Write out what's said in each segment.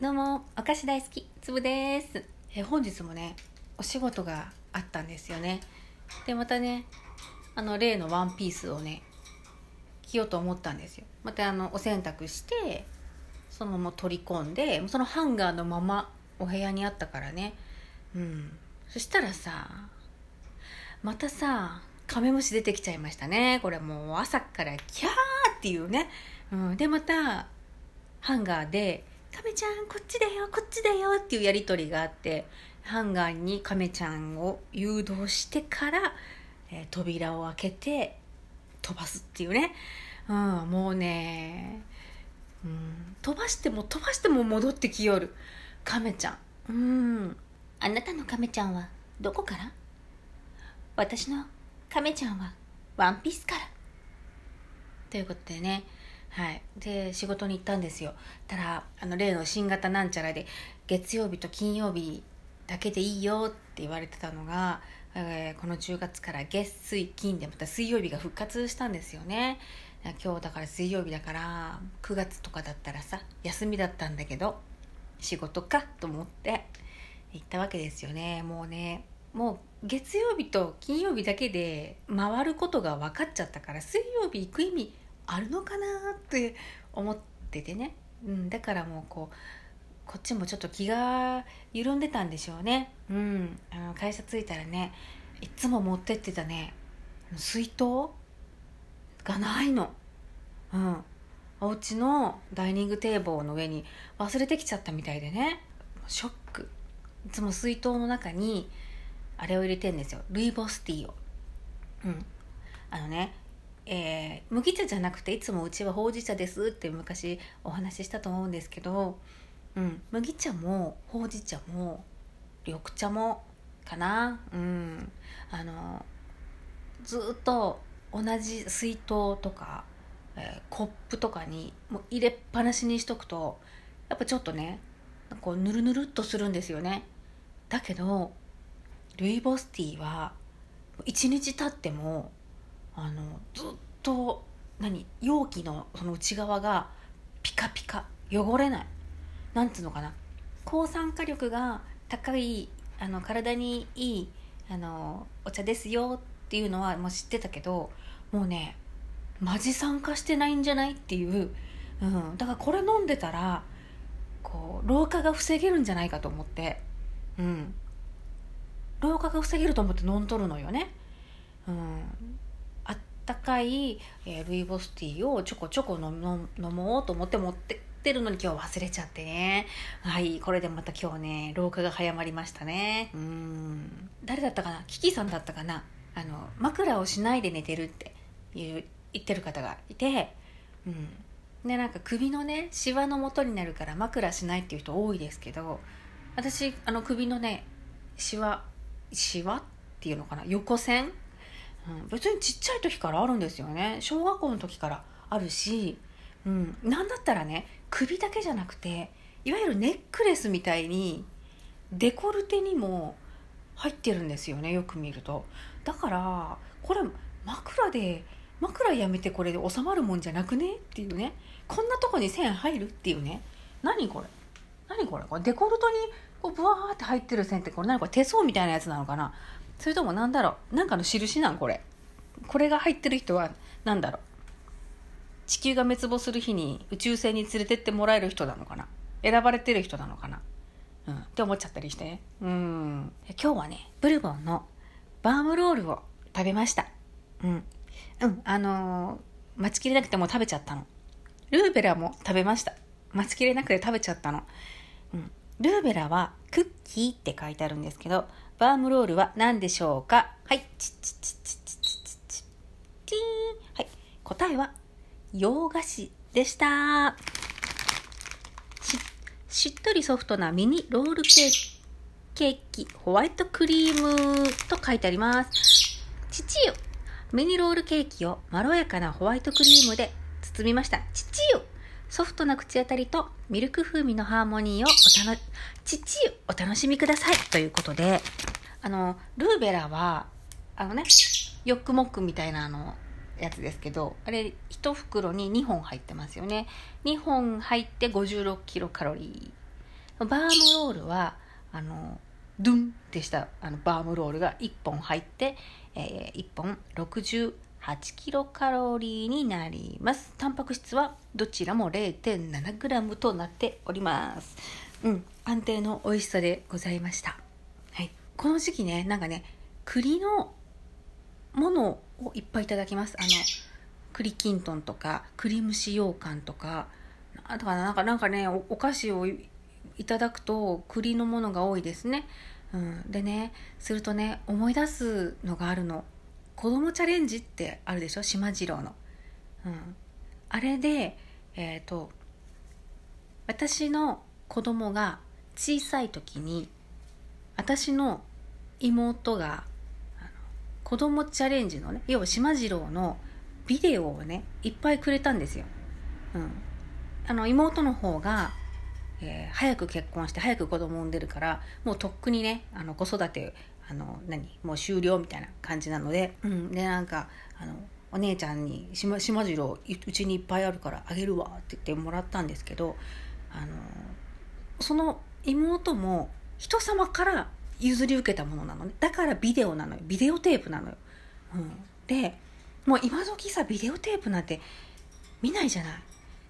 どうも、お菓子大好き、つぶです。え本日もね、お仕事があったんですよね。で、またね、あの、例のワンピースをね、着ようと思ったんですよ。また、あの、お洗濯して、そのまま取り込んで、そのハンガーのままお部屋にあったからね。うん。そしたらさ、またさ、カメムシ出てきちゃいましたね。これもう朝からキャーっていうね。うん。で、また、ハンガーで、亀ちゃんこっちだよこっちだよっていうやり取りがあってハンガーに亀ちゃんを誘導してから、えー扉を開けて飛ばすっていうね、うん、もうね、うん、飛ばしても飛ばしても戻ってきよる。亀ちゃん。うん。あなたの亀ちゃんはどこから？私の亀ちゃんはワンピースから。ということでねはい、で仕事に行ったんですよ。たらあの例の新型なんちゃらで月曜日と金曜日だけでいいよって言われてたのが、えーこの10月から月水金でまた水曜日が復活したんですよね。今日だから水曜日だから9月とかだったらさ休みだったんだけど仕事かと思って行ったわけですよね。もうねもう月曜日と金曜日だけで回ることが分かっちゃったから水曜日行く意味あるのかなって思っててね、うん、だからもうこうこっちもちょっと気が緩んでたんでしょうね、うん、あの会社着いたらねいつも持ってってたね。水筒がないの、うん、お家のダイニングテーブルの上に忘れてきちゃったみたいでね。ショック。いつも水筒の中にあれを入れてんですよ。ルイボスティーを。うん。あのねえー麦茶じゃなくていつもうちはほうじ茶ですって昔お話ししたと思うんですけど、うん、麦茶もほうじ茶も緑茶もかな。うん。あのずっと同じ水筒とか、えーコップとかにもう入れっぱなしにしとくとやっぱちょっとねこうぬるぬるっとするんですよね。だけどルイボスティーは1日経ってもあのずっと何容器のその内側がピカピカ汚れない。なんつうのかな。抗酸化力が高いあの体にいいあのお茶ですよっていうのはもう知ってたけどもうねマジ酸化してないんじゃないっていう、うん、だからこれ飲んでたらこう老化が防げるんじゃないかと思って、うん、老化が防げると思って飲んどるのよね。うん、ったかい、えールイボスティーをちょこちょこ飲もうと思って持ってってるのに今日忘れちゃってね。はいこれでまた今日ね老化が早まりましたね。うん。誰だったかな？キキさんだったかな？あの枕をしないで寝てるって言ってる方がいて。うん。でなんか首のねシワの元になるから枕しないっていう人多いですけど私あの首のねシワシワっていうのかな？横線うん、別にちっちゃい時からあるんですよね。小学校の時からあるし、うん、なんだったらね首だけじゃなくていわゆるネックレスみたいにデコルテにも入ってるんですよねよく見ると。だからこれ枕で枕やめてこれで収まるもんじゃなくねっていうね。こんなとこに線入るっていうね。何これ？何これ？これデコルトにこうブワーって入ってる線ってこれ何？これ手相みたいなやつなのかな？それともなんだろう？なんかの印なんこれ。これが入ってる人はなんだろう？地球が滅亡する日に宇宙船に連れてってもらえる人なのかな？選ばれてる人なのかな？うん。って思っちゃったりして。うん。今日はねブルボンのバームロールを食べました。うん。うん。あのー待ちきれなくても食べちゃったの。ルーベラも食べました。待ちきれなくて食べちゃったの。うん。ルーベラはクッキーって書いてあるんですけどバームロールは何でしょうか？はい。チッチッチッチッチッチッチッチン。はい。答えは、洋菓子でした。し、しっとりソフトなミニロールケーキ、ケーキ、ホワイトクリームと書いてあります。父よ、ミニロールケーキをまろやかなホワイトクリームで包みました。チソフトな口当たりとミルク風味のハーモニーをおたの父よお楽しみください。ということであのルーベラはあのねヨックモックみたいなあのやつですけどあれ1袋に2本入ってますよね。2本入って56キロカロリー。バームロールはあのドゥンってしたあのバームロールが1本入って、えー、1本68 8キロカロリーになります。タンパク質はどちらも 0.7g となっております。うん安定の美味しさでございました。はい。この時期ねなんかね栗のものをいっぱいいただきます。あの栗きんとんとか栗蒸し羊羹とか。あとかなんかなんかねお菓子をいただくと栗のものが多いですね、うん、でねするとね思い出すのがあるの。子供チャレンジってあるでしょ？島次郎の、うん、あれでえっ、ー、と私の子供が小さい時に私の妹が子供チャレンジのね要は島次郎のビデオをねいっぱいくれたんですよ。うん、あの妹の方が、えー、早く結婚して早く子供産んでるからもうとっくにねあの子育てあの何もう終了みたいな感じなので、うん、でなんかあのお姉ちゃんに島島次郎うちにいっぱいあるからあげるわって言ってもらったんですけどあのその妹も人様から譲り受けたものなのね。だからビデオなのよ。ビデオテープなのよ、うん、でもう今時さビデオテープなんて見ないじゃない。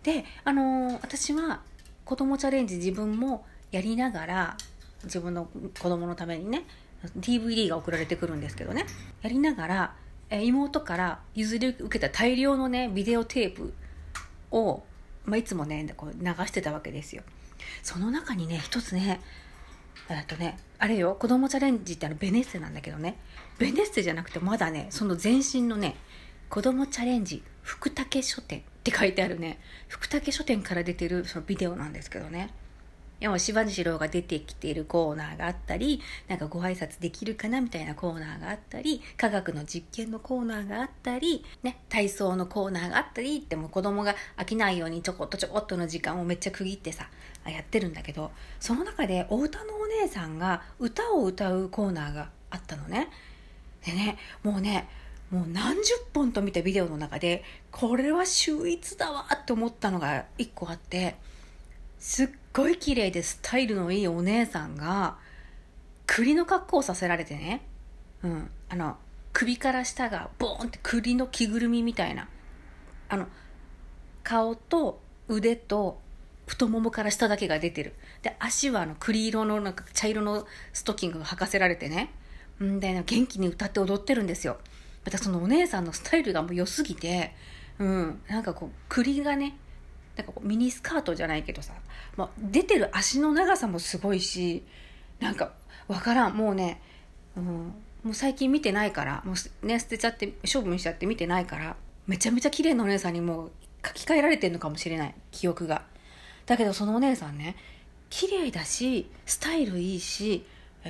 であのー、私は子供チャレンジ自分もやりながら自分の子供のためにね DVD が送られてくるんですけどね。やりながら妹から譲り受けた大量のねビデオテープを、まあ、いつもねこう流してたわけですよ。その中にね一つねえっとねあれよ子供チャレンジってあのベネッセなんだけどね。ベネッセじゃなくてまだねその前身のね子供チャレンジ福武書店って書いてあるね。福武書店から出てるそのビデオなんですけどね。要は芝次郎が出てきているコーナーがあったりなんかご挨拶できるかなみたいなコーナーがあったり科学の実験のコーナーがあったり、ね、体操のコーナーがあったりってもう子供が飽きないようにちょこっとちょこっとの時間をめっちゃ区切ってさやってるんだけどその中でお歌のお姉さんが歌を歌うコーナーがあったのね。でねもうねもう何十本と見たビデオの中でこれは秀逸だわって思ったのが一個あってすっごい綺麗でスタイルのいいお姉さんが栗の格好をさせられてね、うん、あの首から下がボーンって栗の着ぐるみみたいな。あの顔と腕と太ももから下だけが出てる。で足はあの栗色のなんか茶色のストッキングが履かせられてね。んで元気に歌って踊ってるんですよ。またそのお姉さんのスタイルがもう良すぎてうん。なんかこう栗がねなんかこうミニスカートじゃないけどさ、まあ、出てる足の長さもすごいしなんかわからん。もうね、うん、もう最近見てないからもうね捨てちゃって処分しちゃって見てないからめちゃめちゃ綺麗なお姉さんにもう書き換えられてるのかもしれない。記憶が。だけどそのお姉さんね綺麗だしスタイルいいし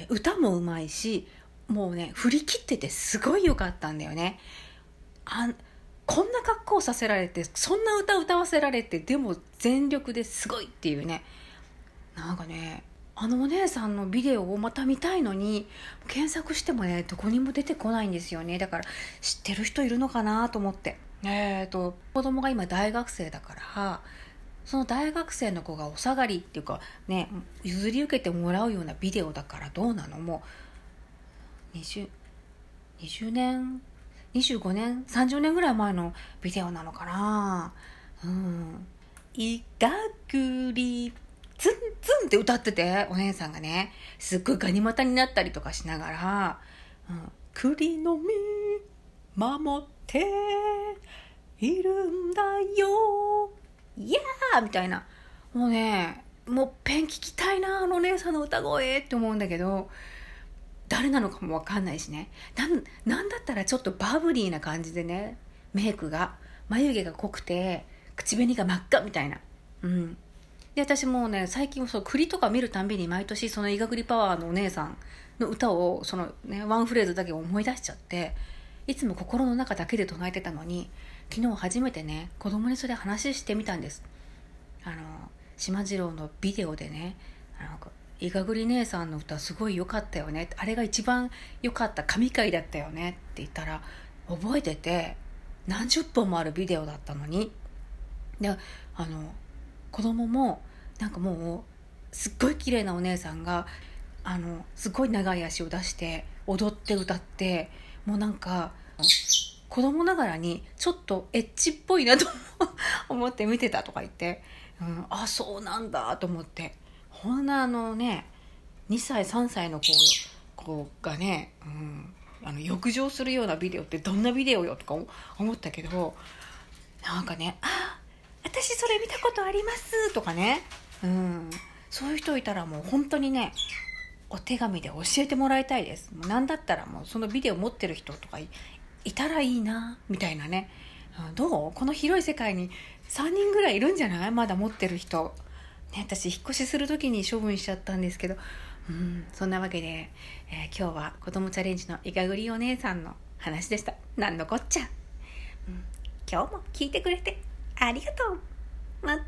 歌もうまいしもうね振り切っててすごい良かったんだよね。あこんな格好させられてそんな歌歌わせられてでも全力ですごいっていうね。なんかねあのお姉さんのビデオをまた見たいのに検索してもねどこにも出てこないんですよね。だから知ってる人いるのかなと思って。えっ、ー、と子供が今大学生だからその大学生の子がお下がりっていうかね譲り受けてもらうようなビデオだからどうなの？もう 20, 20年25年30年ぐらい前のビデオなのかな。うん「いがくりツンツン」って歌っててお姉さんがね。すっごいガニ股になったりとかしながら「うん、栗の実守っているんだよ。いやー」みたいな。もうねもうペン聞きたいなあのお姉さんの歌声って思うんだけど。誰なのかも分かんないしね。なんだったらちょっとバブリーな感じでね。メイクが。眉毛が濃くて口紅が真っ赤みたいな。うん。で私もね最近そう栗とか見るたんびに毎年その医学りパワーのお姉さんの歌をそのねワンフレーズだけ思い出しちゃっていつも心の中だけで唱えてたのに昨日初めてね子供にそれ話してみたんです。あの島次郎のビデオでねあのいがぐり姉さんの歌すごい良かったよねあれが一番良かった神回だったよねって言ったら覚えてて何十本もあるビデオだったのに。であの子供もなんかもうすっごい綺麗なお姉さんがあのすごい長い足を出して踊って歌ってもうなんか子供ながらにちょっとエッチっぽいなと思って見てたとか言って、うん、あそうなんだと思って。ほんなあのね2歳3歳の子子がね、うん、あの浴場するようなビデオってどんなビデオよとか思ったけどなんかね「あ私それ見たことあります」とかね、うん、そういう人いたらもう本当にねお手紙で教えてもらいたいです。もう何だったらもうそのビデオ持ってる人とかいたらいいな、みたいなね。うんどう？この広い世界に3人ぐらいいるんじゃない？まだ持ってる人。ね、私引っ越しする時に処分しちゃったんですけど、うん、そんなわけで、えー、今日は子供チャレンジのいかぐりお姉さんの話でした。何のこっちゃ。うん、今日も聞いてくれてありがとう。またね